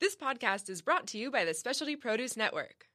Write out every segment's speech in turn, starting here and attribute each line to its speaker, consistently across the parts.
Speaker 1: This podcast is brought to you by the Specialty Produce Network.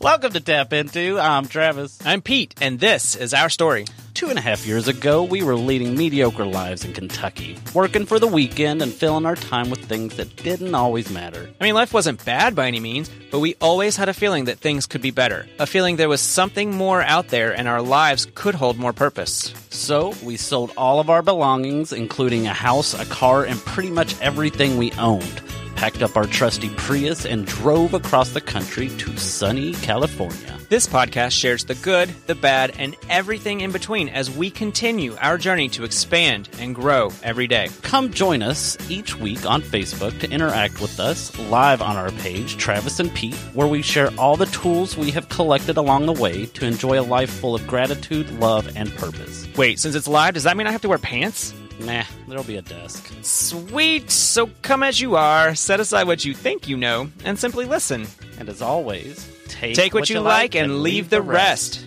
Speaker 2: Welcome to Tap Into. I'm Travis.
Speaker 3: I'm Pete, and this is our story.
Speaker 2: Two and a half years ago, we were leading mediocre lives in Kentucky, working for the weekend and filling our time with things that didn't always matter.
Speaker 3: I mean, life wasn't bad by any means, but we always had a feeling that things could be better. A feeling there was something more out there and our lives could hold more purpose.
Speaker 2: So, we sold all of our belongings, including a house, a car, and pretty much everything we owned. Packed up our trusty Prius and drove across the country to sunny California.
Speaker 3: This podcast shares the good, the bad, and everything in between as we continue our journey to expand and grow every day.
Speaker 2: Come join us each week on Facebook to interact with us live on our page, Travis and Pete, where we share all the tools we have collected along the way to enjoy a life full of gratitude, love, and purpose.
Speaker 3: Wait, since it's live, does that mean I have to wear pants?
Speaker 2: Nah, there'll be a desk.
Speaker 3: Sweet! So come as you are, set aside what you think you know, and simply listen.
Speaker 2: And as always, take,
Speaker 3: Take what, you like and leave the rest.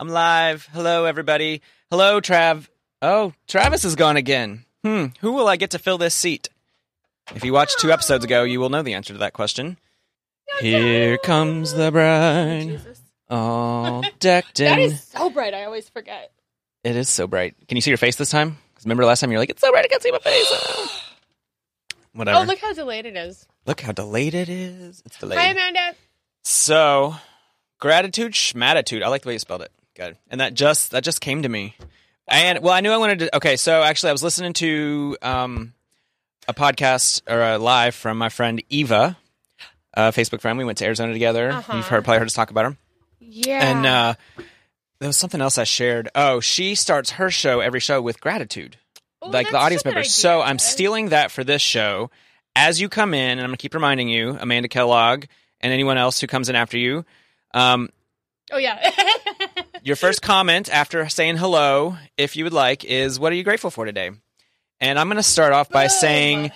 Speaker 3: I'm live. Hello, everybody. Hello, Trav. Oh, Travis is gone again. Hmm, who will I get to fill this seat? If you watched two episodes ago, you will know the answer to that question. Here comes the bride, all decked
Speaker 4: That is so bright. I always forget.
Speaker 3: It is so bright. Can you see your face this time? Because remember last time you were like, it's so bright I can't see my face. Whatever.
Speaker 4: Oh, look how delayed it is.
Speaker 3: Look how delayed it is. It's delayed.
Speaker 4: Hi, Amanda.
Speaker 3: So, gratitude, schmatitude. I like the way you spelled it. Good. And that just that just came to me. And well, I knew I wanted to. Okay, so actually, I was listening to um, a podcast or a live from my friend Eva, a Facebook friend. We went to Arizona together.
Speaker 4: Uh-huh.
Speaker 3: You've heard probably heard us talk about her.
Speaker 4: Yeah.
Speaker 3: And uh, there was something else I shared. Oh, she starts her show every show with gratitude
Speaker 4: Oh,
Speaker 3: like the audience members.
Speaker 4: idea,
Speaker 3: So I'm stealing that for this show. As you come in, and I'm going to keep reminding you, Amanda Kellogg, and anyone else who comes in after you, um,
Speaker 4: Oh yeah.
Speaker 3: your first comment after saying hello, if you would like, is what are you grateful for today? And I'm going to start off by
Speaker 4: Boom.
Speaker 3: saying,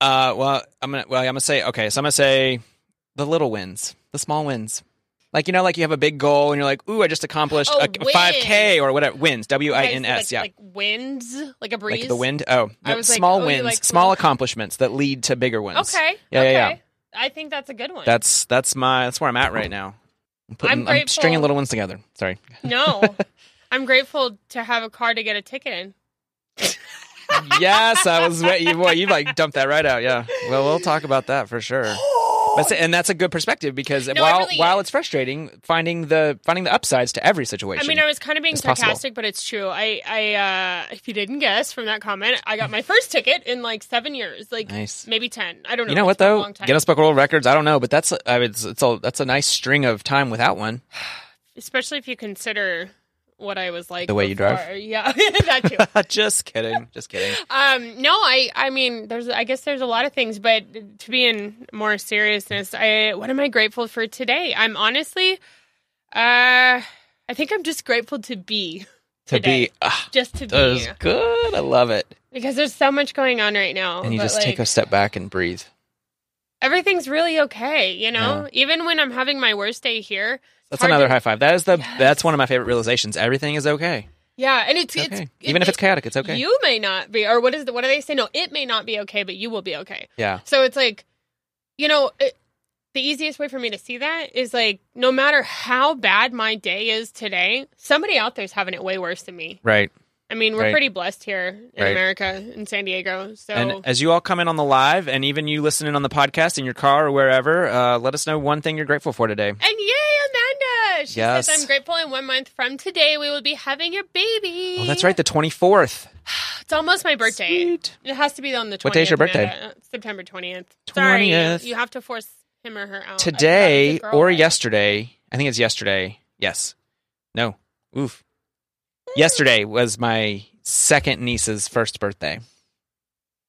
Speaker 3: uh, well, I'm going to, well, I'm going to say, okay, so I'm going to say the little wins, the small wins. Like, you know, like you have a big goal and you're like, ooh, I just accomplished
Speaker 4: Oh,
Speaker 3: a, a 5K or whatever. Wins, W I N S,
Speaker 4: like,
Speaker 3: yeah.
Speaker 4: Like winds, like a breeze.
Speaker 3: Like the wind. Oh, no,
Speaker 4: was like,
Speaker 3: small
Speaker 4: oh,
Speaker 3: wins,
Speaker 4: like
Speaker 3: small accomplishments that lead to bigger wins.
Speaker 4: Okay.
Speaker 3: Yeah,
Speaker 4: okay.
Speaker 3: yeah, yeah.
Speaker 4: I think that's a good one.
Speaker 3: That's that's my that's where I'm at right now. I'm, putting,
Speaker 4: I'm
Speaker 3: I'm, stringing little ones together. Sorry.
Speaker 4: no. I'm grateful to have a car to get a ticket in.
Speaker 3: yes, I was. You, boy, you like dumped that right out. Yeah. Well, we'll talk about that for sure. That's, and that's a good perspective because
Speaker 4: No, it
Speaker 3: while
Speaker 4: really
Speaker 3: while
Speaker 4: is.
Speaker 3: it's frustrating, finding the finding the upsides to every situation.
Speaker 4: I mean, I was kind of being
Speaker 3: It's possible.
Speaker 4: sarcastic, but it's true. I, I, uh, if you didn't guess from that comment, I got my first ticket in like seven years, like
Speaker 3: Nice.
Speaker 4: maybe ten. I don't know.
Speaker 3: you know what
Speaker 4: It's been a
Speaker 3: though? Guinness Book of World Records. I don't know, but that's I mean, it's it's a that's a nice string of time without one.
Speaker 4: especially if you consider what I was like.
Speaker 3: The way you drive?
Speaker 4: Yeah, that too.
Speaker 3: just kidding. Just kidding.
Speaker 4: Um, no, I, I mean, there's, I guess there's a lot of things, but to be in more seriousness, I, what am I grateful for today? I'm honestly, uh, I think I'm just grateful to be,
Speaker 3: To
Speaker 4: Today.
Speaker 3: be. ah,
Speaker 4: just to
Speaker 3: that
Speaker 4: be,
Speaker 3: good. I love it.
Speaker 4: because there's so much going on right now.
Speaker 3: And you just
Speaker 4: like,
Speaker 3: take a step back and breathe.
Speaker 4: everything's really okay, you know. Even when I'm having my worst day here,
Speaker 3: That's
Speaker 4: hard
Speaker 3: another
Speaker 4: to-
Speaker 3: high five. That is the
Speaker 4: Yes.
Speaker 3: that's one of my favorite realizations. Everything is okay.
Speaker 4: yeah, and it's
Speaker 3: It's
Speaker 4: it's
Speaker 3: okay. Even if it's chaotic, it's okay.
Speaker 4: You may not be, or what is the, what do they say? No, it may not be okay, but you will be okay.
Speaker 3: yeah.
Speaker 4: So it's like, you know, it, the easiest way for me to see that is like, no matter how bad my day is today, somebody out there's having it way worse than me.
Speaker 3: Right.
Speaker 4: I mean, we're
Speaker 3: Right.
Speaker 4: pretty blessed here in
Speaker 3: Right.
Speaker 4: America, in San Diego. So,
Speaker 3: And as you all come in on the live, and even you listening on the podcast in your car or wherever, uh, let us know one thing you're grateful for today.
Speaker 4: and She
Speaker 3: Yes.
Speaker 4: says, I'm grateful in one month from today we will be having your baby.
Speaker 3: Oh, that's right, the 24th.
Speaker 4: It's almost my birthday.
Speaker 3: Sweet.
Speaker 4: It has to be on the 20th.
Speaker 3: What day's your birthday?
Speaker 4: Amanda. Uh, September 20th. Sorry,
Speaker 3: 20th.
Speaker 4: you have to force him or her out.
Speaker 3: Today
Speaker 4: thought it was a girl,
Speaker 3: or
Speaker 4: right?
Speaker 3: yesterday, I think it's yesterday. Yes. No. Oof. Yesterday was my second niece's first birthday.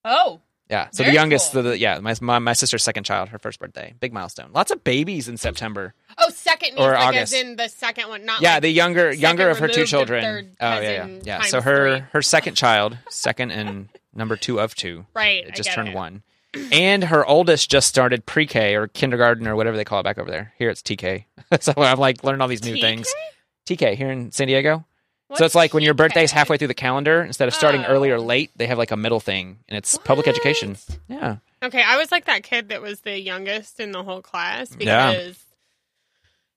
Speaker 4: Oh,
Speaker 3: Yeah. So
Speaker 4: Very
Speaker 3: the youngest,
Speaker 4: cool.
Speaker 3: the, yeah, my, my my sister's second child, her first birthday, big milestone. Lots of babies in September.
Speaker 4: oh, second
Speaker 3: Or
Speaker 4: like
Speaker 3: August.
Speaker 4: in the second one, not
Speaker 3: yeah,
Speaker 4: like
Speaker 3: the younger younger of her two children. oh yeah, yeah, yeah. So her
Speaker 4: three.
Speaker 3: her second child, second and number two of two,
Speaker 4: right.
Speaker 3: just turned
Speaker 4: it.
Speaker 3: one. and her oldest just started pre-K or kindergarten or whatever they call it back over there. Here it's TK. so I'm like learning all these new
Speaker 4: TK?
Speaker 3: things. TK here in San Diego.
Speaker 4: What's
Speaker 3: so it's like when your birthday's
Speaker 4: TK?
Speaker 3: halfway through the calendar, instead of starting early or
Speaker 4: Oh.
Speaker 3: late, they have like a middle thing, and it's public education. Yeah,
Speaker 4: Okay, I was like that kid that was the youngest in the whole class
Speaker 3: Yeah.
Speaker 4: because,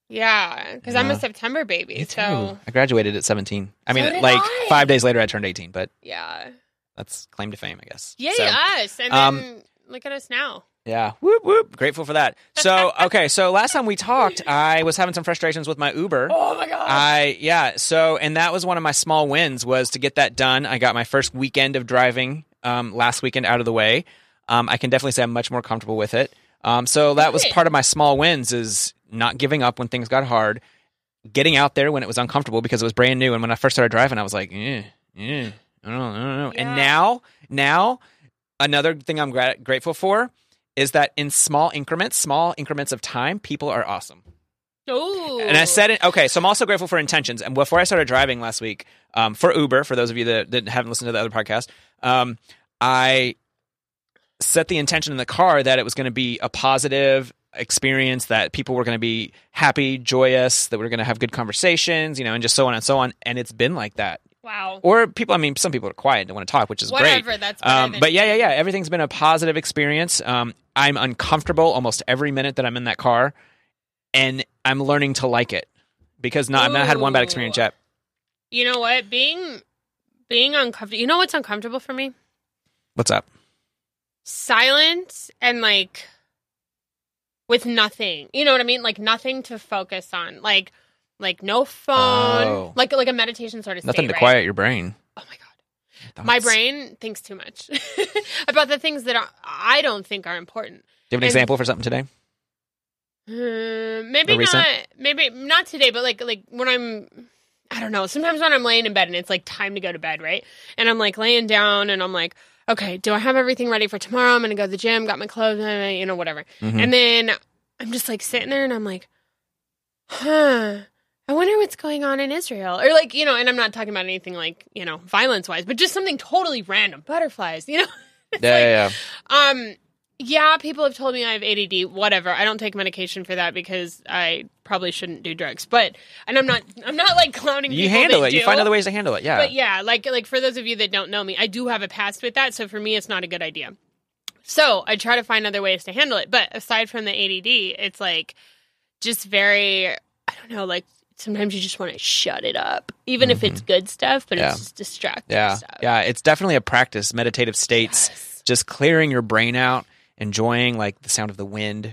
Speaker 4: yeah, because I'm a September baby. So
Speaker 3: I graduated at 17. I mean,
Speaker 4: So
Speaker 3: like
Speaker 4: I.
Speaker 3: five days later, I turned 18, but
Speaker 4: yeah,
Speaker 3: that's claim to fame, I guess.
Speaker 4: Yeah,
Speaker 3: So,
Speaker 4: us! And
Speaker 3: um,
Speaker 4: then look at us now.
Speaker 3: Yeah, whoop whoop. Grateful for that. So okay, so last time we talked, I was having some frustrations with my Uber.
Speaker 4: Oh my god!
Speaker 3: I yeah. So and that was one of my small wins was to get that done. I got my first weekend of driving um, last weekend out of the way. Um, I can definitely say I'm much more comfortable with it. Um, so that was part of my small wins is not giving up when things got hard, getting out there when it was uncomfortable because it was brand new. And when I first started driving, I was like, eh, eh, I don't know, I don't know.
Speaker 4: Yeah.
Speaker 3: And now, now another thing I'm gra- grateful for is that in small increments, small increments of time, people are awesome.
Speaker 4: Ooh.
Speaker 3: And I said it. Okay, so I'm also grateful for intentions. And before I started driving last week um, for Uber, for those of you that, that haven't listened to the other podcast, um, I set the intention in the car that it was going to be a positive experience, that people were going to be happy, joyous, that we are going to have good conversations, you know, and just so on and so on. And it's been like that.
Speaker 4: wow.
Speaker 3: Or people, I mean, some people are quiet and don't want to talk, which is great.
Speaker 4: Whatever. That's
Speaker 3: Um, but yeah, yeah, yeah. Everything's been a positive experience. Um, I'm uncomfortable almost every minute that I'm in that car, and I'm learning to like it because not, I've not had one bad experience yet.
Speaker 4: You know what? Being being uncomfortable. You know what's uncomfortable for me?
Speaker 3: What's up?
Speaker 4: Silence and like with nothing. You know what I mean? Like nothing to focus on. Like like no phone.
Speaker 3: Oh.
Speaker 4: Like like a meditation sort of thing.
Speaker 3: Nothing
Speaker 4: state,
Speaker 3: to
Speaker 4: right?
Speaker 3: quiet your brain.
Speaker 4: Oh my
Speaker 3: Thoughts?
Speaker 4: brain thinks too much about the things that are, I don't think are important.
Speaker 3: Do you have an
Speaker 4: and-
Speaker 3: example for something today?
Speaker 4: Uh, maybe
Speaker 3: Or recent?
Speaker 4: not. Maybe not today, but like like when I'm. I don't know. Sometimes when I'm laying in bed and it's like time to go to bed, right? And I'm like laying down and I'm like, okay, do I have everything ready for tomorrow? I'm gonna go to the gym, got my clothes, uh, you know, whatever.
Speaker 3: Mhm.
Speaker 4: And then I'm just like sitting there and I'm like, huh. I wonder what's going on in Israel. Or like, you know, and I'm not talking about anything like, you know, violence wise, but just something totally random. Butterflies, you know?
Speaker 3: yeah, yeah, yeah.
Speaker 4: Um, yeah, people have told me I have ADD. Whatever. I don't take medication for that because I probably shouldn't do drugs. But and I'm not. I'm not like clowning.
Speaker 3: You handle it. You find other ways to handle it. Yeah.
Speaker 4: But yeah, like like for those of you that don't know me, I do have a past with that. So for me, it's not a good idea. So I try to find other ways to handle it. But aside from the ADD, it's like just very. I don't know. Like sometimes you just want to shut it up, even if it's good stuff, but
Speaker 3: Mm-hmm. Yeah.
Speaker 4: it's just distracting
Speaker 3: yeah,
Speaker 4: stuff.
Speaker 3: yeah. It's definitely a practice. Meditative states.
Speaker 4: Yes.
Speaker 3: just clearing your brain out, enjoying like the sound of the wind.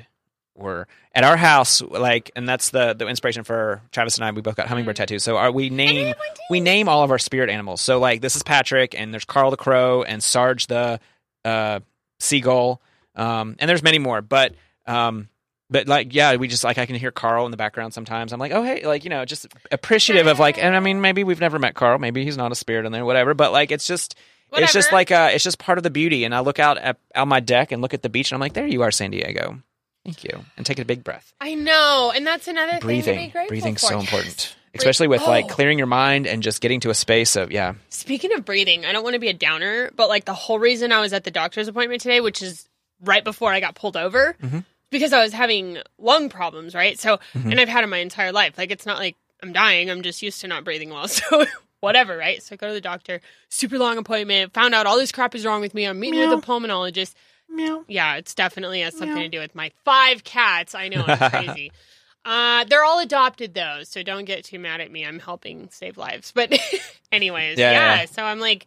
Speaker 3: Or at our house, like, and that's the the inspiration for Travis and I. We both got hummingbird tattoos, so our, we name
Speaker 4: have one too.
Speaker 3: we name all of our spirit animals. So like, this is Patrick, and there's Carl the crow, and Sarge the uh, seagull, um, and there's many more. But um, but like, yeah, we just like I can hear Carl in the background sometimes. I'm like, oh hey, like you know, just appreciative of like, and I mean, maybe we've never met Carl, maybe he's not a spirit in there, whatever. But like, it's just it's just like uh it's just part of the beauty and i look out at out my deck and look at the beach and i'm like there you are san diego thank you and take a big breath
Speaker 4: I know, and that's another thing to be
Speaker 3: breathing
Speaker 4: grateful
Speaker 3: breathing's
Speaker 4: for.
Speaker 3: so
Speaker 4: Yes.
Speaker 3: important especially with
Speaker 4: Oh.
Speaker 3: like clearing your mind and just getting to a space of yeah
Speaker 4: Speaking of breathing, I don't want to be a downer, but like the whole reason I was at the doctor's appointment today, which is right before I got pulled over,
Speaker 3: Mhm.
Speaker 4: Because I was having lung problems, right? So,
Speaker 3: Mhm.
Speaker 4: and I've had them my entire life. Like it's not like I'm dying; I'm just used to not breathing well. So. Whatever, right? So I go to the doctor, super long appointment, found out all this crap is wrong with me. I'm meeting with a pulmonologist.
Speaker 3: meow
Speaker 4: Yeah, it's definitely has something
Speaker 3: Meow.
Speaker 4: to do with my five cats. I know I'm crazy. uh, they're all adopted though, so don't get too mad at me. I'm helping save lives. But anyways,
Speaker 3: Yeah,
Speaker 4: yeah,
Speaker 3: yeah.
Speaker 4: So I'm like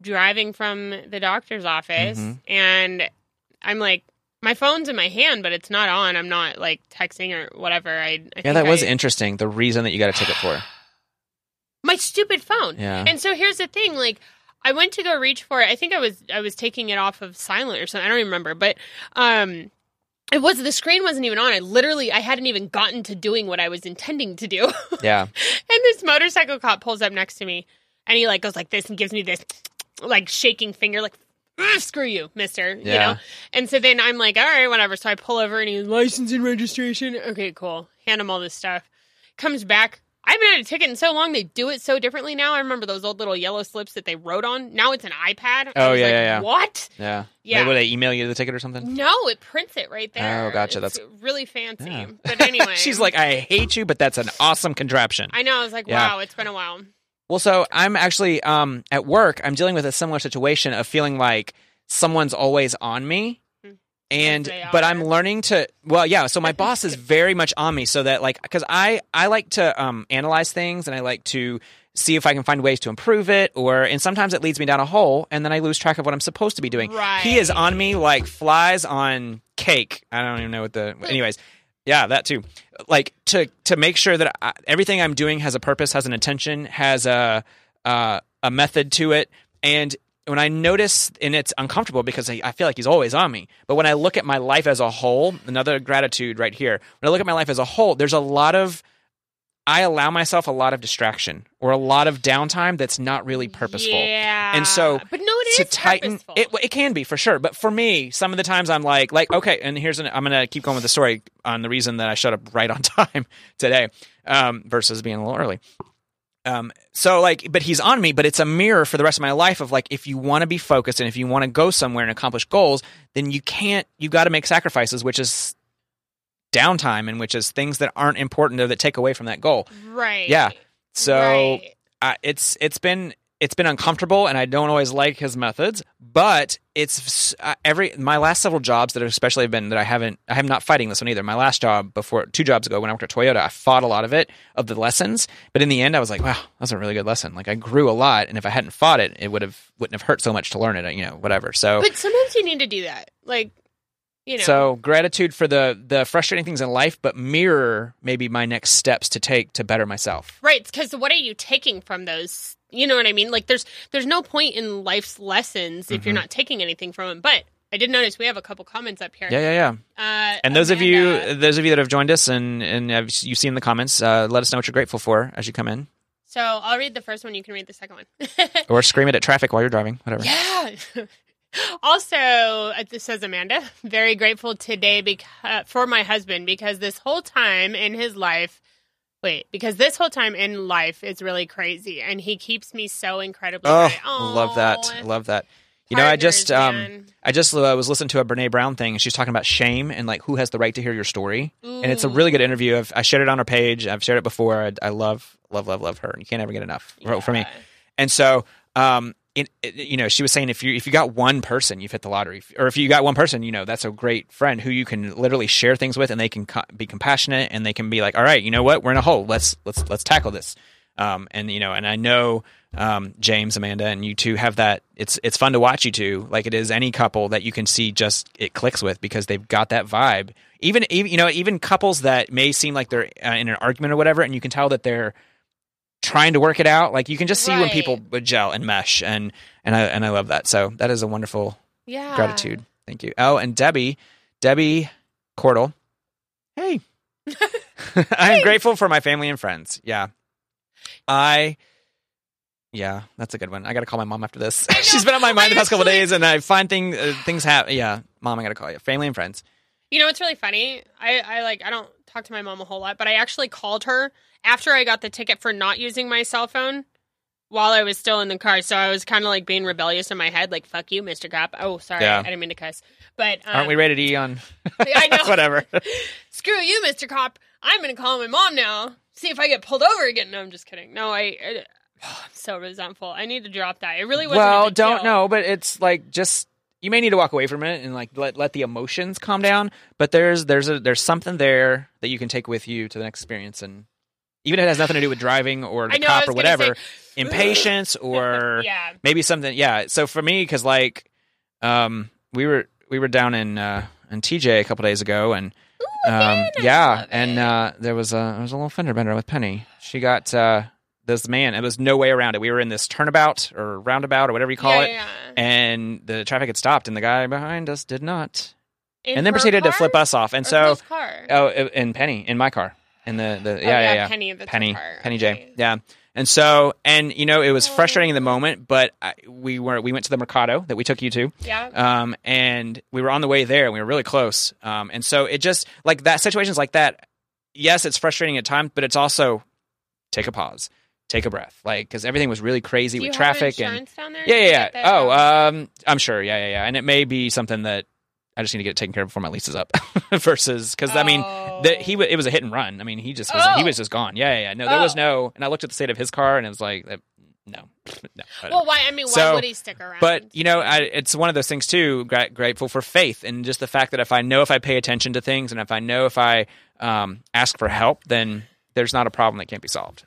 Speaker 4: driving from the doctor's office,
Speaker 3: Mhm.
Speaker 4: and I'm like, my phone's in my hand, but it's not on. I'm not like texting or whatever. I, I
Speaker 3: yeah that was
Speaker 4: I-
Speaker 3: interesting the reason that you got a ticket for
Speaker 4: my stupid phone.
Speaker 3: Yeah.
Speaker 4: And so here's the thing, like I went to go reach for it. I think I was I was taking it off of silent or something. I don't even remember, but um it was the screen wasn't even on. I literally I hadn't even gotten to doing what I was intending to do.
Speaker 3: yeah
Speaker 4: and this motorcycle cop pulls up next to me and he like goes like this and gives me this like shaking finger like "Ah, screw you mister you know and so then i'm like all right whatever so i pull over and he's license and registration okay cool hand him all this stuff comes back I haven't had a ticket in so long. They do it so differently now. I remember those old little yellow slips that they wrote on. Now it's an iPad. I
Speaker 3: Oh,
Speaker 4: was
Speaker 3: yeah,
Speaker 4: like,
Speaker 3: yeah, yeah.
Speaker 4: What?
Speaker 3: Yeah.
Speaker 4: Yeah.
Speaker 3: Maybe they email you the ticket or something?
Speaker 4: No, it prints it right there.
Speaker 3: Oh, gotcha.
Speaker 4: It's
Speaker 3: That's-
Speaker 4: really fancy.
Speaker 3: Yeah.
Speaker 4: But anyway,
Speaker 3: She's like, I hate you, but that's an awesome contraption.
Speaker 4: I know. I was like,
Speaker 3: Yeah.
Speaker 4: wow, it's been a while.
Speaker 3: Well, so I'm actually um, at work. I'm dealing with a similar situation of feeling like someone's always on me,
Speaker 4: Hmm.
Speaker 3: and but. I'm learning to. Well, yeah. So my boss is very much on me, so that like because I I like to um, analyze things and I like to see if I can find ways to improve it, or and sometimes it leads me down a hole, and then I lose track of what I'm supposed to be doing. He is on me like flies on cake. I don't even know what the. Anyways. Yeah, that too. Like to to make sure that I, everything I'm doing has a purpose, has an intention, has a uh, a method to it. And when I notice, and it's uncomfortable because I, I feel like he's always on me. But when I look at my life as a whole, another gratitude right here. When I look at my life as a whole, there's a lot of I allow myself a lot of distraction or a lot of downtime that's not really purposeful.
Speaker 4: Yeah.
Speaker 3: And so
Speaker 4: but no, it
Speaker 3: to
Speaker 4: is
Speaker 3: tighten
Speaker 4: purposeful.
Speaker 3: it it can be for sure but for me some of the times i'm like like okay and here's an i'm gonna keep going with the story on the reason that i showed up right on time today um versus being a little early um so like but he's on me but it's a mirror for the rest of my life of like if you want to be focused and if you want to go somewhere and accomplish goals then you can't you got to make sacrifices which is downtime and which is things that aren't important or that take away from that goal
Speaker 4: right.
Speaker 3: yeah so
Speaker 4: Right.
Speaker 3: I, it's it's been it's been uncomfortable and I don't always like his methods, but it's uh, every my last several jobs that especially have been that I haven't I am not fighting this one either. My last job before two jobs ago when I worked at Toyota, I fought a lot of it of the lessons, but in the end I was like, wow, that's a really good lesson. Like I grew a lot, and if I hadn't fought it, it would have wouldn't have hurt so much to learn it. You know, whatever. So
Speaker 4: But sometimes you need to do that. Like, you know.
Speaker 3: so gratitude for the the frustrating things in life, but mirror maybe my next steps to take to better myself.
Speaker 4: Right, because what are you taking from those? You know what I mean? Like, there's there's no point in life's lessons if
Speaker 3: Mm-hmm.
Speaker 4: you're not taking anything from them. But I did notice we have a couple comments up here.
Speaker 3: Yeah, yeah, yeah.
Speaker 4: Uh,
Speaker 3: And those of you, those of you that have joined us and and have you've seen the comments, uh, let us know what you're grateful for as you come in,
Speaker 4: So I'll read the first one. You can read the second one.
Speaker 3: or scream it at traffic while you're driving, whatever.
Speaker 4: yeah. also, uh, this says Amanda. Very grateful today because for my husband because this whole time in his life. Wait, because this whole time in life is really crazy, and he keeps me so incredibly.
Speaker 3: Oh, love that, love that. You know, I just um. I just uh, was listening to a Brene Brown thing, and she's talking about shame and like who has the right to hear your story. And it's a really good interview. I've, I shared it on her page. I've shared it before. I, I love, love, love, love her, and you can't ever get enough for- for me. And so, um, it, it- you know, she was saying if you if you got one person, you've hit the lottery. Or if you got one person, you know, that's a great friend who you can literally share things with, and they can co- be compassionate, and they can be like, all right, you know what, we're in a hole. Let's let's let's tackle this. Um, and you know, and I know um, James, Amanda, and you two have that. It's it's fun to watch you two, like it is any couple that you can see just it clicks with because they've got that vibe. Even even you know even couples that may seem like they're uh, in an argument or whatever, and you can tell that they're trying to work it out. Like you can just see when people would gel and mesh, and and I and I love that. So that is a wonderful
Speaker 4: Yeah.
Speaker 3: gratitude. Thank you. Oh, and Debbie, Debbie Cordell. Hey, I'm grateful for my family and friends. Yeah, I. Yeah, that's a good one. I got to call my mom after this. She's been on my mind the
Speaker 4: I
Speaker 3: past couple days, and I find things uh, things happen. Yeah, mom, I got to call you. Family and friends.
Speaker 4: You know, it's really funny. I, I like I don't talk to my mom a whole lot, but I actually called her after I got the ticket for not using my cell phone while I was still in the car. So I was kind of like being rebellious in my head, like "fuck you, Mister Cop." Oh, sorry,
Speaker 3: Yeah.
Speaker 4: I didn't mean to cuss. But um,
Speaker 3: Aren't we rated E on?
Speaker 4: I know.
Speaker 3: Whatever.
Speaker 4: Screw you, Mister Cop. I'm gonna call my mom now. See if I get pulled over again. No, I'm just kidding. No, I. I I'm so resentful. I need to drop that. It really wasn't. a
Speaker 3: well, don't
Speaker 4: deal.
Speaker 3: know, but it's like just you may need to walk away from it and like let let the emotions calm down. But there's there's a there's something there that you can take with you to the next experience, and even if it has nothing to do with driving or the
Speaker 4: know,
Speaker 3: cop or whatever,
Speaker 4: say-
Speaker 3: impatience or
Speaker 4: Yeah.
Speaker 3: maybe something. Yeah. So for me, because like, um, we were we were down in uh in TJ a couple days ago, and um, yeah, and uh, there was a there was a little fender bender with Penny. She got uh this man. It was no way around it. We were in this turnabout or roundabout or whatever you call
Speaker 4: yeah,
Speaker 3: it,
Speaker 4: yeah.
Speaker 3: and the traffic had stopped, and the guy behind us did not,
Speaker 4: In
Speaker 3: and then proceeded to flip us off. And
Speaker 4: Or
Speaker 3: so,
Speaker 4: car?
Speaker 3: oh, in Penny, in my car, in the the yeah
Speaker 4: Oh,
Speaker 3: yeah
Speaker 4: yeah,
Speaker 3: yeah,
Speaker 4: Penny,
Speaker 3: Penny
Speaker 4: car.
Speaker 3: Penny
Speaker 4: Okay.
Speaker 3: J yeah. And so, and you know, it was frustrating in the moment, but I, we were we went to the Mercado that we took you to,
Speaker 4: Yeah.
Speaker 3: um, and we were on the way there, and we were really close. Um, and so it just like that situations like that. Yes, it's frustrating at times, but it's also take a pause, take a breath, like because everything was really crazy
Speaker 4: Do
Speaker 3: with traffic and yeah, yeah, yeah. Oh, um, I'm sure. Yeah, yeah, yeah. And it may be something that I just need to get it taken care of before my lease is up. Versus, because I mean, that he it was a hit and run. I mean, he just was, he
Speaker 4: Oh.
Speaker 3: was just gone. Yeah, yeah, yeah. No, there was
Speaker 4: Oh.
Speaker 3: no. And I looked at the state of his car, and it was like, uh, no, no.
Speaker 4: Well, why? I mean, why
Speaker 3: So,
Speaker 4: would he stick around?
Speaker 3: but you know, I, it's one of those things too. Gra- grateful for faith and just the fact that if I know if I pay attention to things, and if I know if I um, ask for help, then there's not a problem that can't be solved.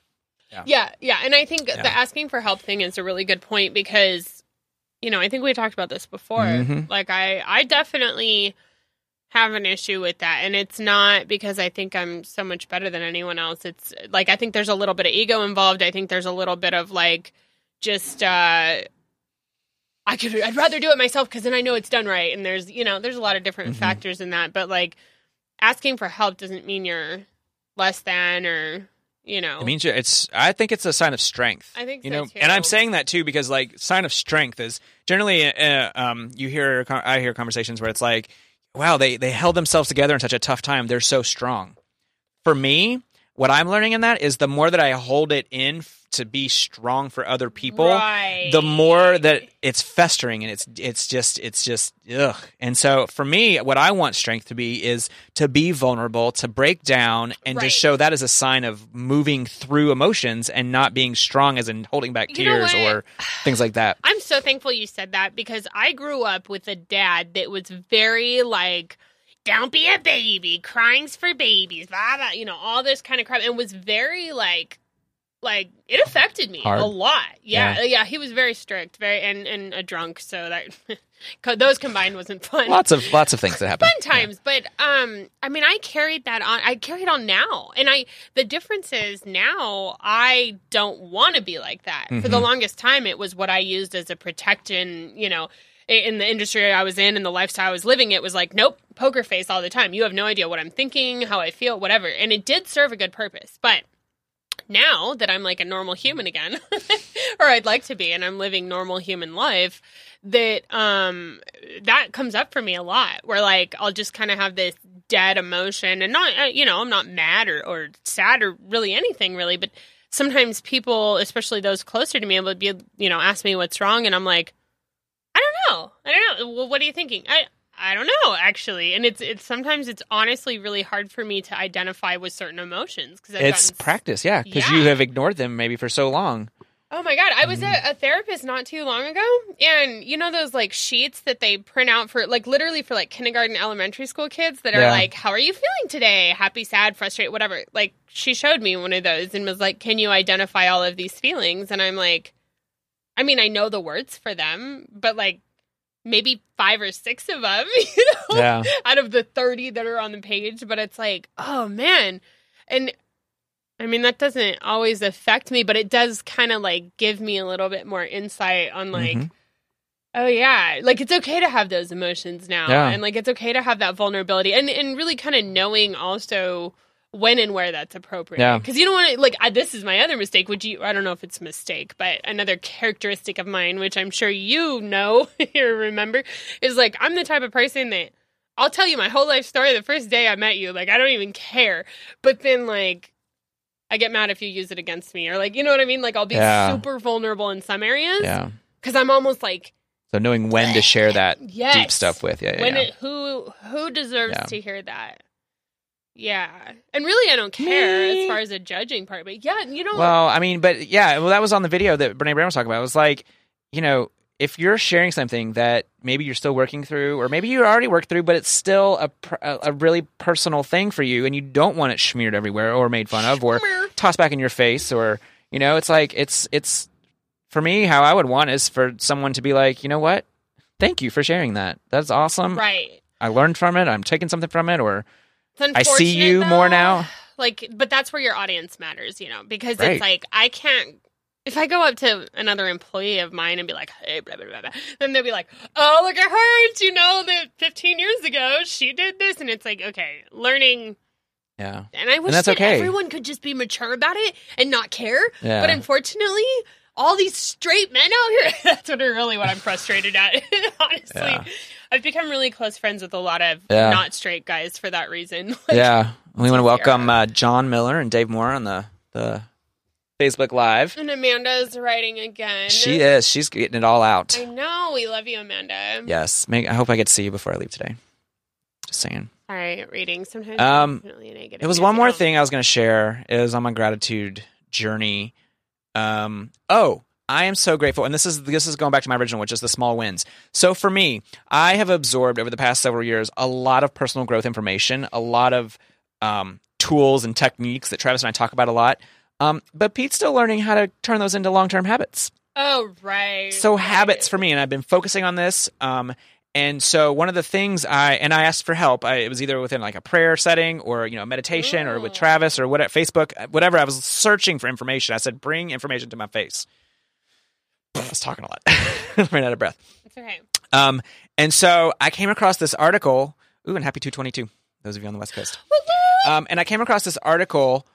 Speaker 4: Yeah, yeah. And I think
Speaker 3: Yeah.
Speaker 4: the asking for help thing is a really good point because, you know, I think we talked about this before.
Speaker 3: Mhm.
Speaker 4: Like I I definitely have an issue with that. And it's not because I think I'm so much better than anyone else. It's like I think there's a little bit of ego involved. I think there's a little bit of like just uh I could I'd rather do it myself because then I know it's done right. And there's you know, there's a lot of different
Speaker 3: Mhm.
Speaker 4: factors in that. But like asking for help doesn't mean you're less than or you know
Speaker 3: It means you, it's. I think it's a sign of strength.
Speaker 4: I think
Speaker 3: you
Speaker 4: so,
Speaker 3: know,
Speaker 4: too.
Speaker 3: and I'm saying that too because like sign of strength is generally. Uh, um, you hear I hear conversations where it's like, wow, they they held themselves together in such a tough time. They're so strong. For me, what I'm learning in that is the more that I hold it in f- to be strong for other people,
Speaker 4: Right.
Speaker 3: the more that it's festering and it's it's just it's just ugh. And so for me, what I want strength to be is to be vulnerable, to break down, and
Speaker 4: Right.
Speaker 3: to show that as a sign of moving through emotions and not being strong as in holding back
Speaker 4: You
Speaker 3: tears or things like that.
Speaker 4: I'm so thankful you said that because I grew up with a dad that was very like, don't be a baby, crying's for babies, blah, blah, you know, all this kind of crap, and was very like, like it affected me
Speaker 3: Hard.
Speaker 4: a lot. Yeah,
Speaker 3: Yeah.
Speaker 4: yeah, he was very strict, very and and a drunk, so that those combined wasn't fun.
Speaker 3: Lots of lots of things that happen.
Speaker 4: fun times but um i mean i carried that on i carried on now and i the difference is now i don't want to be like that for the
Speaker 3: Mhm.
Speaker 4: longest time it was what i used as a protection you know in the industry i was in and the lifestyle i was living it was like nope poker face all the time you have no idea what i'm thinking how i feel whatever and it did serve a good purpose but now that I'm like a normal human again, or I'd like to be, and I'm living normal human life, that um that comes up for me a lot. Where like I'll just kind of have this dead emotion, and not uh, you know I'm not mad or or sad or really anything really, but sometimes people, especially those closer to me, will be you know ask me what's wrong, and I'm like, know, I don't know. Well, what are you thinking? I I don't know actually, and it's it's sometimes it's honestly really hard for me to identify with certain emotions because
Speaker 3: It's practice, yeah, because you have ignored them maybe for so long.
Speaker 4: Oh my god, I was
Speaker 3: Mm-hmm.
Speaker 4: a, a therapist not too long ago, and you know those like sheets that they print out for like literally for like kindergarten, elementary school kids that are
Speaker 3: Yeah.
Speaker 4: like, "How are you feeling today? Happy, sad, frustrated, whatever." Like she showed me one of those and was like, "Can you identify all of these feelings?" And I'm like, I mean, I know the words for them, but like maybe five or six of them, you know,
Speaker 3: Yeah.
Speaker 4: out of the 30 that are on the page, but it's like, oh man. And I mean, that doesn't always affect me, but it does kind of like give me a little bit more insight on like,
Speaker 3: Mhm.
Speaker 4: oh yeah, like it's okay to have those emotions now.
Speaker 3: Yeah.
Speaker 4: And like it's okay to have that vulnerability and, and really kind of knowing also when and where that's appropriate.
Speaker 3: Yeah.
Speaker 4: Because you don't want to, like, I, this is my other mistake, which you, I don't know if it's a mistake, but another characteristic of mine, which I'm sure you know or remember, is like, I'm the type of person that I'll tell you my whole life story the first day I met you. Like, I don't even care. But then, like, I get mad if you use it against me, or like, you know what I mean? Like, I'll be
Speaker 3: Yeah.
Speaker 4: super vulnerable in some areas
Speaker 3: Yeah.
Speaker 4: because I'm almost like,
Speaker 3: So knowing when to share that
Speaker 4: yes,
Speaker 3: deep stuff with, yeah, yeah,
Speaker 4: when
Speaker 3: yeah.
Speaker 4: it who who deserves
Speaker 3: Yeah.
Speaker 4: to hear that? Yeah, and really, I don't care
Speaker 3: Me.
Speaker 4: as far as the judging part, but yeah, you know,
Speaker 3: Well, I mean, but yeah, well, that was on the video that Brene Brown was talking about. It was like, you know, if you're sharing something that maybe you're still working through, or maybe you already worked through, but it's still a a a really personal thing for you, and you don't want it smeared everywhere or made fun of or tossed back in your face, or you know, it's like it's it's for me how I would want is for someone to be like, you know what, thank you for sharing that. That's awesome.
Speaker 4: right.
Speaker 3: I learned from it. I'm taking something from it, or I see you more now.
Speaker 4: Like, but that's where your audience matters, you know, because
Speaker 3: Right.
Speaker 4: it's like I can't. If I go up to another employee of mine and be like, "Hey," blah, blah, blah, blah, then they'll be like, "Oh, look at her! You know that 15 years ago she did this," and it's like, okay, learning
Speaker 3: yeah,
Speaker 4: And I wish
Speaker 3: that's
Speaker 4: that
Speaker 3: okay.
Speaker 4: everyone could just be mature about it and not care.
Speaker 3: Yeah.
Speaker 4: But unfortunately, all these straight men out here, that's what really what I'm frustrated at. Honestly.
Speaker 3: Yeah.
Speaker 4: I've become really close friends with a lot of
Speaker 3: Yeah.
Speaker 4: not straight guys for that reason. Like,
Speaker 3: yeah. We want to welcome uh, John Miller and Dave Moore on the the Facebook Live.
Speaker 4: And Amanda's writing again.
Speaker 3: She is. She's getting it all out.
Speaker 4: I know. We love you, Amanda.
Speaker 3: Yes. Make, I hope I get to see you before I leave today. Just saying.
Speaker 4: All right, reading sometimes.
Speaker 3: Um. It was one more thing I was going to share. Is on my gratitude journey. Um. Oh, I am so grateful, and this is this is going back to my original, which is the small wins. So for me, I have absorbed over the past several years a lot of personal growth information, a lot of um, tools and techniques that Travis and I talk about a lot. Um, but Pete's still learning how to turn those into long term habits.
Speaker 4: Oh, right.
Speaker 3: So
Speaker 4: right.
Speaker 3: habits for me, and I've been focusing on this. Um, and so one of the things I and I asked for help. I, it was either within like a prayer setting or you know meditation or with Travis or whatever Facebook, whatever. I was searching for information. I said, "Bring information to my face." I was talking a lot, ran out of breath.
Speaker 4: It's okay.
Speaker 3: Um, and so I came across this article. Ooh, and happy 222. Those of you on the West Coast. Um, and I came across this article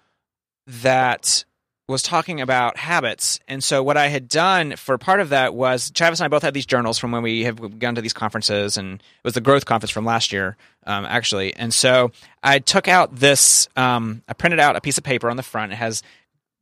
Speaker 3: that was talking about habits. And so what I had done for part of that was Travis and I both had these journals from when we have gone to these conferences, and it was the growth conference from last year, um, actually. And so I took out this. Um, I printed out a piece of paper on the front. It has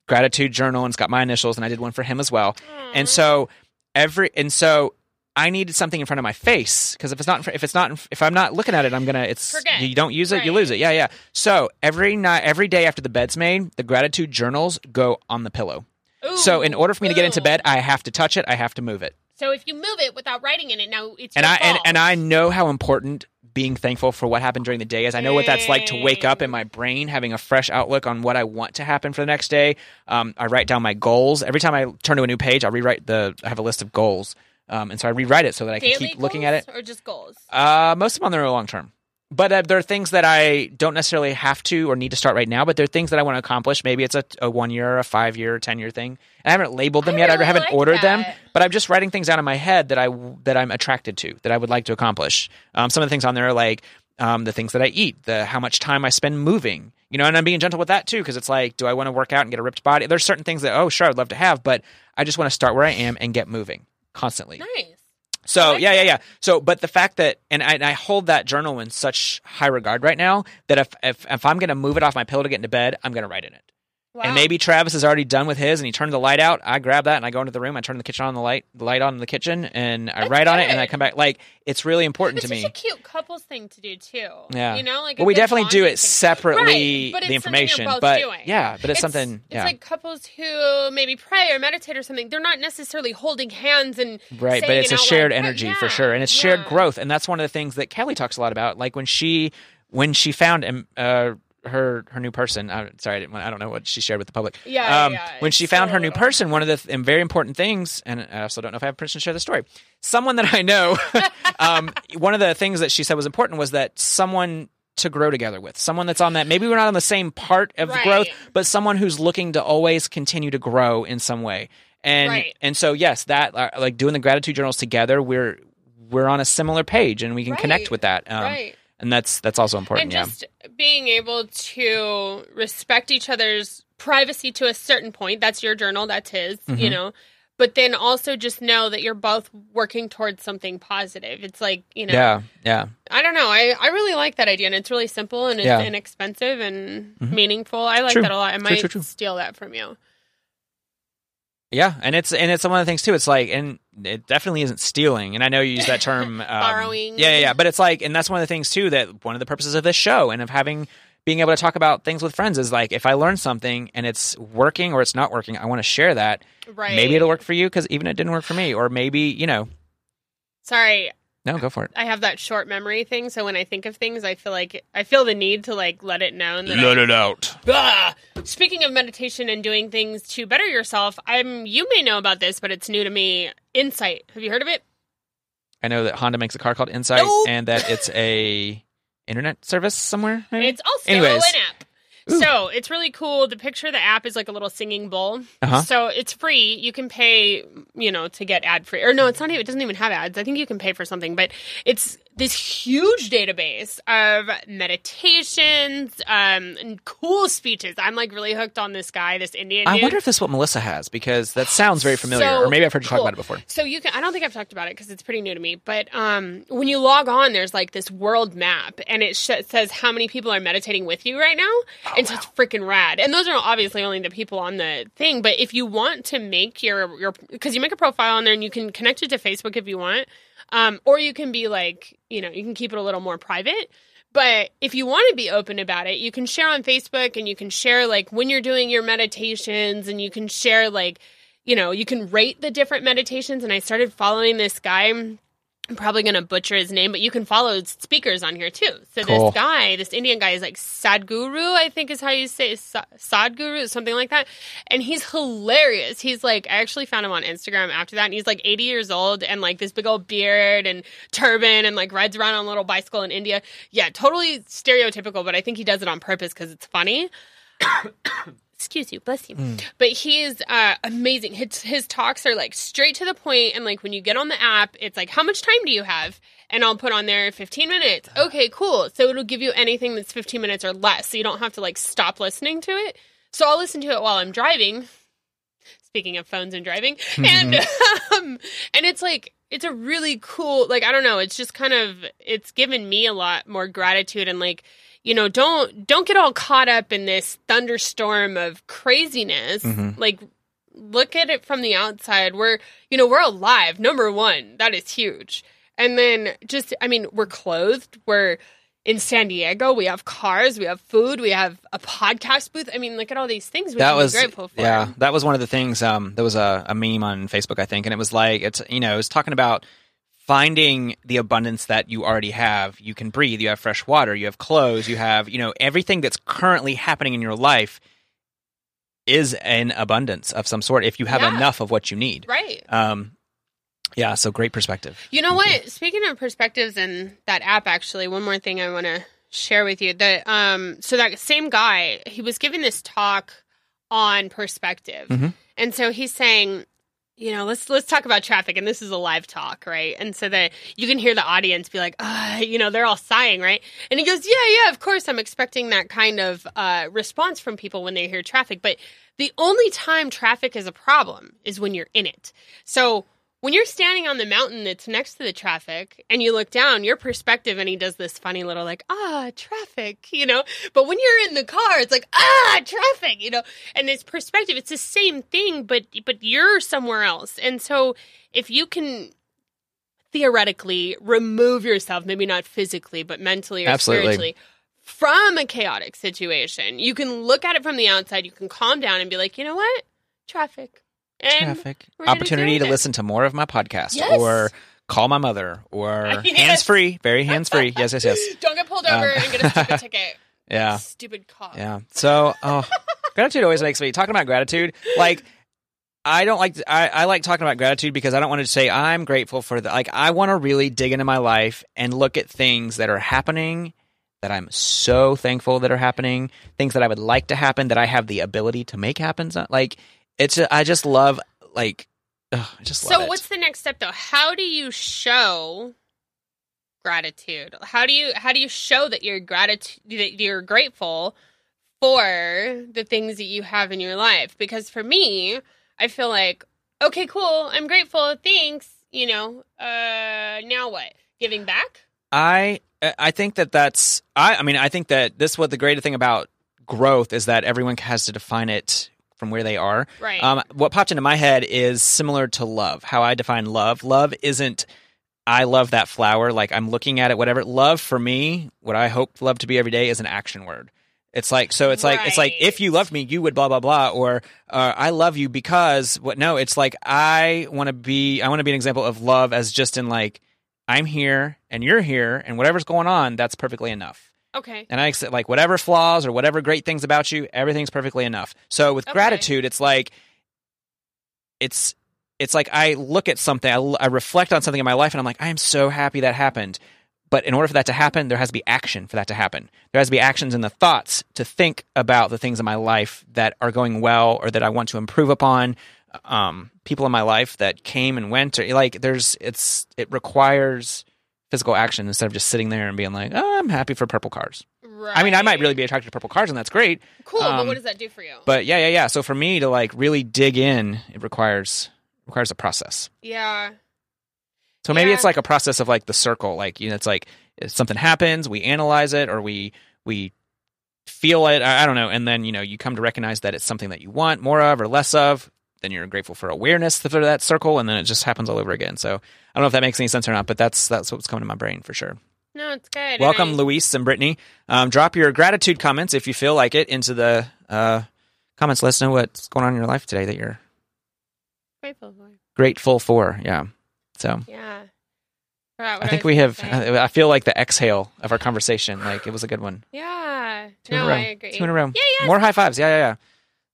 Speaker 3: gratitude journal and it's got my initials, and I did one for him as well. And so every and so I needed something in front of my face because if it's not if it's not if I'm not looking at it, I'm gonna it's
Speaker 4: Forget.
Speaker 3: you don't use it, you lose it. Yeah, yeah. So every night, every day after the bed's made, the gratitude journals go on the pillow.
Speaker 4: Ooh,
Speaker 3: So in order for me to get into bed, I have to touch it. I have to move it.
Speaker 4: So if you move it without writing in it, now it's
Speaker 3: And
Speaker 4: your
Speaker 3: I and, and I know how important being thankful for what happened during the day is. I know what that's like to wake up in my brain having a fresh outlook on what I want to happen for the next day. Um, I write down my goals every time I turn to a new page. I rewrite the. I have a list of goals, um, and so I rewrite it so that I can keep looking at it.
Speaker 4: or just goals.
Speaker 3: Uh, most of them on there are long term. But uh, there are things that I don't necessarily have to or need to start right now. But there are things that I want to accomplish. Maybe it's a, a one year, a five year, a ten year thing. I haven't labeled them
Speaker 4: I
Speaker 3: yet. I haven't
Speaker 4: like
Speaker 3: ordered them. But I'm just writing things out in my head that I that I'm attracted to, that I would like to accomplish. Um, some of the things on there are like um, the things that I eat, the how much time I spend moving. You know, and I'm being gentle with that too because it's like, do I want to work out and get a ripped body? There's certain things that oh sure I'd love to have, but I just want to start where I am and get moving constantly.
Speaker 4: Nice.
Speaker 3: So yeah, yeah, yeah. So, but the fact that, and I, and I hold that journal in such high regard right now that if if if I'm gonna move it off my pillow to get into bed, I'm gonna write in it.
Speaker 4: Wow.
Speaker 3: And maybe Travis is already done with his, and he turned the light out. I grab that and I go into the room. I turn the kitchen on the light, the light on in the kitchen, and I
Speaker 4: That's
Speaker 3: write on it, and I come back. Like it's really important
Speaker 4: It's
Speaker 3: to
Speaker 4: such
Speaker 3: me.
Speaker 4: a cute couples thing to do too.
Speaker 3: Yeah.
Speaker 4: You know, like
Speaker 3: well, we definitely do it
Speaker 4: thing.
Speaker 3: separately,
Speaker 4: Right, but
Speaker 3: the
Speaker 4: it's
Speaker 3: information.
Speaker 4: both
Speaker 3: But
Speaker 4: doing.
Speaker 3: yeah, but it's, something.
Speaker 4: It's like couples who maybe pray or meditate or something. They're not necessarily holding hands and
Speaker 3: right. But it's a shared
Speaker 4: loud.
Speaker 3: Energy
Speaker 4: yeah,
Speaker 3: for sure, and it's shared
Speaker 4: yeah.
Speaker 3: growth, and that's one of the things that Kelly talks a lot about. Like when she when she found um, uh, her her new person. Uh, sorry, I, didn't, I don't know what she shared with the public.
Speaker 4: Yeah,
Speaker 3: um,
Speaker 4: yeah,
Speaker 3: when she found
Speaker 4: so
Speaker 3: her new person, one of the th- and very important things, and I also don't know if I have permission to share the story. Someone that I know, um, one of the things that she said was important was that someone to grow together with, someone that's on that. Maybe we're not on the same part of the growth, but someone who's looking to always continue to grow in some way. And
Speaker 4: Right.
Speaker 3: and so yes, that uh, like doing the gratitude journals together, we're we're on a similar page, and we can connect with that. Um,
Speaker 4: right.
Speaker 3: And that's that's also important.
Speaker 4: and
Speaker 3: yeah.
Speaker 4: Being able to respect each other's privacy to a certain point that's your journal that's his you
Speaker 3: Mhm.
Speaker 4: know but then also just know that you're both working towards something positive it's like you know
Speaker 3: Yeah, yeah.
Speaker 4: i don't know i, I really like that idea and it's really simple and it's
Speaker 3: Yeah.
Speaker 4: inexpensive and
Speaker 3: Mhm.
Speaker 4: meaningful i like
Speaker 3: True.
Speaker 4: that a lot i might
Speaker 3: true, true.
Speaker 4: steal that from you
Speaker 3: Yeah, and it's and it's one of the things too. It's like, and it definitely isn't stealing. And I know you use that term, um,
Speaker 4: Borrowing.
Speaker 3: Yeah, yeah, yeah. But it's like, and that's one of the things too that one of the purposes of this show and of having being able to talk about things with friends is like if I learn something and it's working or it's not working, I want to share that.
Speaker 4: right
Speaker 3: Maybe it'll work for you because even it didn't work for me, or maybe you know,
Speaker 4: sorry
Speaker 3: no, go for it.
Speaker 4: i have that short memory thing so when i think of things i feel like i feel the need to like let it known that I-
Speaker 3: it out.
Speaker 4: Blah. Speaking of meditation and doing things to better yourself, I'm you may know about this, but it's new to me. Insight. Have you heard of it?
Speaker 3: I know that Honda makes a car called Insight,
Speaker 4: Nope.
Speaker 3: and that it's a internet service somewhere. Maybe?
Speaker 4: It's also
Speaker 3: Anyways.
Speaker 4: an app. So it's really cool. The picture of the app is like a little singing bowl.
Speaker 3: Uh-huh.
Speaker 4: So it's free. You can pay, you know, to get ad free. Or no, it's not even. It doesn't even have ads. I think you can pay for something, but it's this huge database of meditations, um, and cool speeches. I'm like really hooked on this guy, this Indian.
Speaker 3: I
Speaker 4: dude.
Speaker 3: wonder if this is what Melissa has because that sounds very familiar,
Speaker 4: So
Speaker 3: or maybe I've heard you talk about it before.
Speaker 4: So you can I don't think I've talked about it because it's pretty new to me, but um when you log on there's like this world map and it sh- says how many people are meditating with you right now.
Speaker 3: Oh,
Speaker 4: and so it's freaking rad. And those are obviously only the people on the thing, but if you want to make your your cuz you make a profile on there and you can connect it to Facebook if you want. Um or you can be like, you know, you can keep it a little more private. But if you want to be open about it, you can share on Facebook and you can share like when you're doing your meditations and you can share like, you know, you can rate the different meditations. And I started following this guy. I'm probably going to butcher his name, but you can follow speakers on here too. So
Speaker 3: Cool.
Speaker 4: this guy, this Indian guy is like Sadhguru, I think is how you say it, Sa- Sadhguru, something like that. And he's hilarious. He's like, I actually found him on Instagram after that. And he's like 80 years old and like this big old beard and turban and like rides around on a little bicycle in India. Yeah, totally stereotypical, but I think he does it on purpose because it's funny. Excuse you, bless you. But he is uh, amazing. His, his talks are like straight to the point, and like when you get on the app, it's like, how much time do you have? And I'll put on there 15 minutes. Okay, cool. So it'll give you anything that's 15 minutes or less, so you don't have to like stop listening to it. So I'll listen to it while I'm driving. Speaking of phones and driving, and um, and it's like it's a really cool like I don't know. It's just kind of it's given me a lot more gratitude and like you know don't don't get all caught up in this thunderstorm of craziness. Like look at it from the outside. We're you know we're alive. Number one that is huge. And then just i mean we're clothed. We're in san diego. We have cars. We have food. We have a podcast booth. I mean look at all these things we
Speaker 3: that was
Speaker 4: grateful for.
Speaker 3: Yeah that was one of the things um there was a, a meme on facebook i think. And it was like it's you know it was talking about finding the abundance that you already have you can breathe you have fresh water you have clothes you have you know everything that's currently happening in your life is an abundance of some sort if you have
Speaker 4: Yeah.
Speaker 3: enough of what you need
Speaker 4: right
Speaker 3: um yeah so great perspective
Speaker 4: You know what? Speaking of perspectives and that app, actually, one more thing I want to share with you. That um, so that same guy, he was giving this talk on perspective,
Speaker 3: Mhm.
Speaker 4: and so he's saying, you know, let's let's talk about traffic, and this is a live talk, right? And so that you can hear the audience be like, you know, they're all sighing, right? And he goes, yeah, yeah, of course, I'm expecting that kind of uh, response from people when they hear traffic, but the only time traffic is a problem is when you're in it. So when you're standing on the mountain that's next to the traffic and you look down, your perspective, and he does this funny little like, ah, traffic, you know. But when you're in the car, it's like, ah, traffic, you know. And this perspective, it's the same thing, but but you're somewhere else. And so if you can theoretically remove yourself, maybe not physically, but mentally or
Speaker 3: Absolutely.
Speaker 4: spiritually, from a chaotic situation, you can look at it from the outside, you can calm down and be like, you know what? Traffic. And
Speaker 3: traffic opportunity to
Speaker 4: it.
Speaker 3: listen to more of my podcast
Speaker 4: Yes.
Speaker 3: or call my mother or
Speaker 4: Yes.
Speaker 3: hands free very hands free yes yes yes
Speaker 4: Don't get pulled over
Speaker 3: Um,
Speaker 4: and get a stupid ticket.
Speaker 3: yeah
Speaker 4: Stupid cop.
Speaker 3: Yeah. So, oh, gratitude always makes me talking about gratitude. Like, I don't like. I, I like talking about gratitude because I don't want to say I'm grateful for the. Like, I want to really dig into my life and look at things that are happening that I'm so thankful that are happening. Things that I would like to happen that I have the ability to make happen. So, Like, it's. A, I just love. Like, ugh, I just love
Speaker 4: So what's the next step though? How do you show gratitude? How do you how do you show that you're gratitude that you're grateful for the things that you have in your life? Because for me, I feel like okay, cool, I'm grateful, thanks. You know, uh, now what? Giving back?
Speaker 3: I I think that that's I I mean I think that this what the great thing about growth is that everyone has to define it from where they are.
Speaker 4: Right.
Speaker 3: Um, what popped into my head is similar to love. How I define love. Love isn't I love that flower. Like I'm looking at it, whatever. Love for me, what I hope love to be every day is an action word. It's like so. It's like it's like if you loved me, you would blah blah blah, or uh, I love you because what? No, it's like I want to be. I want to be an example of love as just in like I'm here and you're here and whatever's going on, that's perfectly enough.
Speaker 4: Okay.
Speaker 3: And I accept like whatever flaws or whatever great things about you, everything's perfectly enough. So with
Speaker 4: Okay.
Speaker 3: gratitude, it's like it's it's like I look at something, I, I reflect on something in my life, and I'm like, I am so happy that happened. But in order for that to happen, there has to be action for that to happen. There has to be actions in the thoughts to think about the things in my life that are going well or that I want to improve upon. Um, people in my life that came and went, or like there's it's it requires physical action instead of just sitting there and being like, "Oh, I'm happy for purple cars."
Speaker 4: Right.
Speaker 3: I mean, I might really be attracted to purple cars, and that's great.
Speaker 4: cool. but
Speaker 3: um,
Speaker 4: what does that do for you?
Speaker 3: But yeah, yeah, yeah. So for me to like really dig in, it requires requires a process.
Speaker 4: yeah.
Speaker 3: So maybe
Speaker 4: Yeah.
Speaker 3: it's like a process of like the circle. Like you know, it's like if something happens, we analyze it, or we we feel it. I I don't know, and then you know you come to recognize that it's something that you want more of or less of. Then you're grateful for awareness for that circle, and then it just happens all over again. So I don't know if that makes any sense or not, but that's that's what's coming to my brain for sure.
Speaker 4: No, it's good.
Speaker 3: Welcome,
Speaker 4: I-
Speaker 3: Luis and Brittany. Um, drop your gratitude comments if you feel like it into the uh, comments. Let us know what's going on in your life today that you're
Speaker 4: Grateful for.
Speaker 3: grateful for. Yeah. So
Speaker 4: Yeah.
Speaker 3: I think we have. I feel like the exhale of our conversation. Like it was a good one.
Speaker 4: Yeah.
Speaker 3: Two in
Speaker 4: no,
Speaker 3: a row.
Speaker 4: I agree.
Speaker 3: Two in a row.
Speaker 4: Yeah, yeah.
Speaker 3: More high fives. Yeah, yeah, yeah.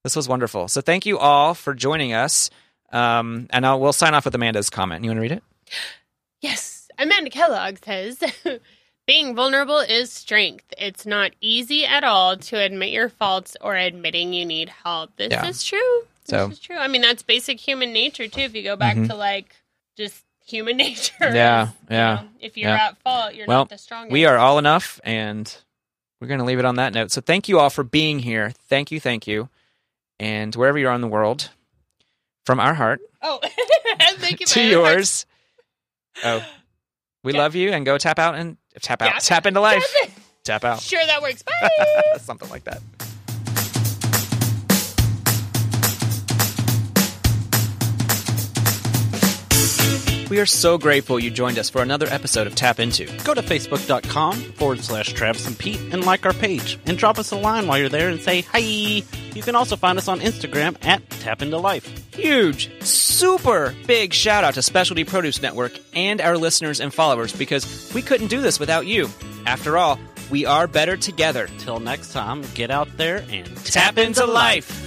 Speaker 3: This was wonderful. So thank you all for joining us. Um, and I'll, we'll sign off with Amanda's comment. You want to read it?
Speaker 4: Yes. Amanda Kellogg says being vulnerable is strength. It's not easy at all to admit your faults or admitting you need help. This
Speaker 3: Yeah.
Speaker 4: is true. This
Speaker 3: So-
Speaker 4: is true. I mean, that's basic human nature too. If you go back
Speaker 3: Mhm.
Speaker 4: to like just human nature.
Speaker 3: Yeah,
Speaker 4: you
Speaker 3: yeah,
Speaker 4: know, if you're
Speaker 3: yeah.
Speaker 4: at fault, you're
Speaker 3: Well,
Speaker 4: not the strongest.
Speaker 3: We are all enough, and we're going to leave it on that note. So thank you all for being here. Thank you, thank you. And wherever you are in the world, from our heart
Speaker 4: Oh, thank you.
Speaker 3: to yours. Oh, we
Speaker 4: Yeah.
Speaker 3: love you, and go tap out and tap out,
Speaker 4: Yeah.
Speaker 3: tap into life,
Speaker 4: Tap
Speaker 3: tap out,
Speaker 4: Sure, that works. Bye.
Speaker 3: something like that. We are so grateful you joined us for another episode of Tap Into.
Speaker 2: Go to facebook.com forward slash Travis and Pete and like our page and drop us a line while you're there and say hi. You can also find us on Instagram at Tap Into Life.
Speaker 3: Huge, super big shout out to Specialty Produce Network and our listeners and followers because we couldn't do this without you. After all, we are better together.
Speaker 2: Till next time, get out there and
Speaker 3: Tap into life.